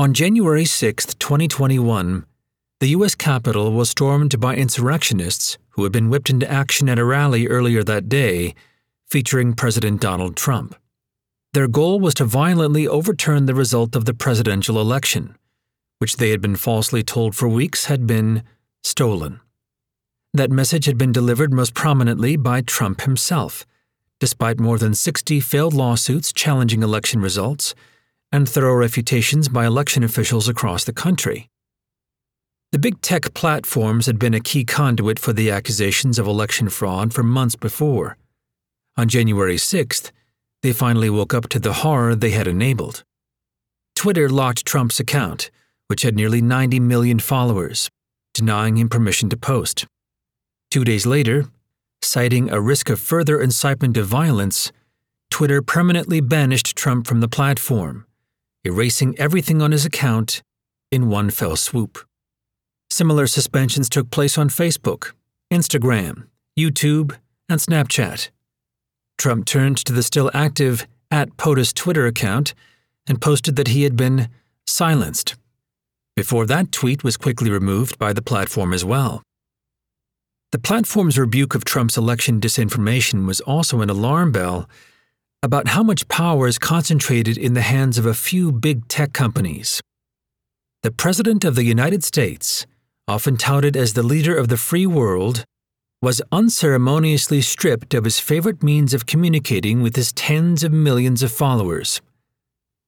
On January 6, 2021, the U.S. Capitol was stormed by insurrectionists who had been whipped into action at a rally earlier that day featuring President Donald Trump. Their goal was to violently overturn the result of the presidential election, which they had been falsely told for weeks had been stolen. That message had been delivered most prominently by Trump himself, despite more than 60 failed lawsuits challenging election results and thorough refutations by election officials across the country. The big tech platforms had been a key conduit for the accusations of election fraud for months before. On January 6th, they finally woke up to the horror they had enabled. Twitter locked Trump's account, which had nearly 90 million followers, denying him permission to post. Two days later, citing a risk of further incitement to violence, Twitter permanently banished Trump from the platform, erasing everything on his account in one fell swoop. Similar suspensions took place on Facebook, Instagram, YouTube, and Snapchat. Trump turned to the still active at POTUS Twitter account and posted that he had been silenced. Before that tweet was quickly removed by the platform as well. The platform's rebuke of Trump's election disinformation was also an alarm bell about how much power is concentrated in the hands of a few big tech companies. The President of the United States, often touted as the leader of the free world, was unceremoniously stripped of his favorite means of communicating with his tens of millions of followers.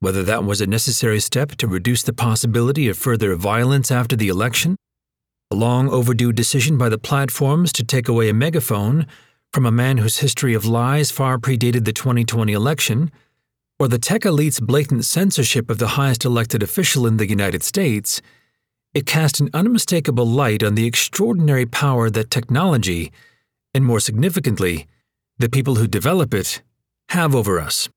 Whether that was a necessary step to reduce the possibility of further violence after the election, a long overdue decision by the platforms to take away a megaphone from a man whose history of lies far predated the 2020 election, or the tech elite's blatant censorship of the highest elected official in the United States, it cast an unmistakable light on the extraordinary power that technology, and more significantly, the people who develop it, have over us.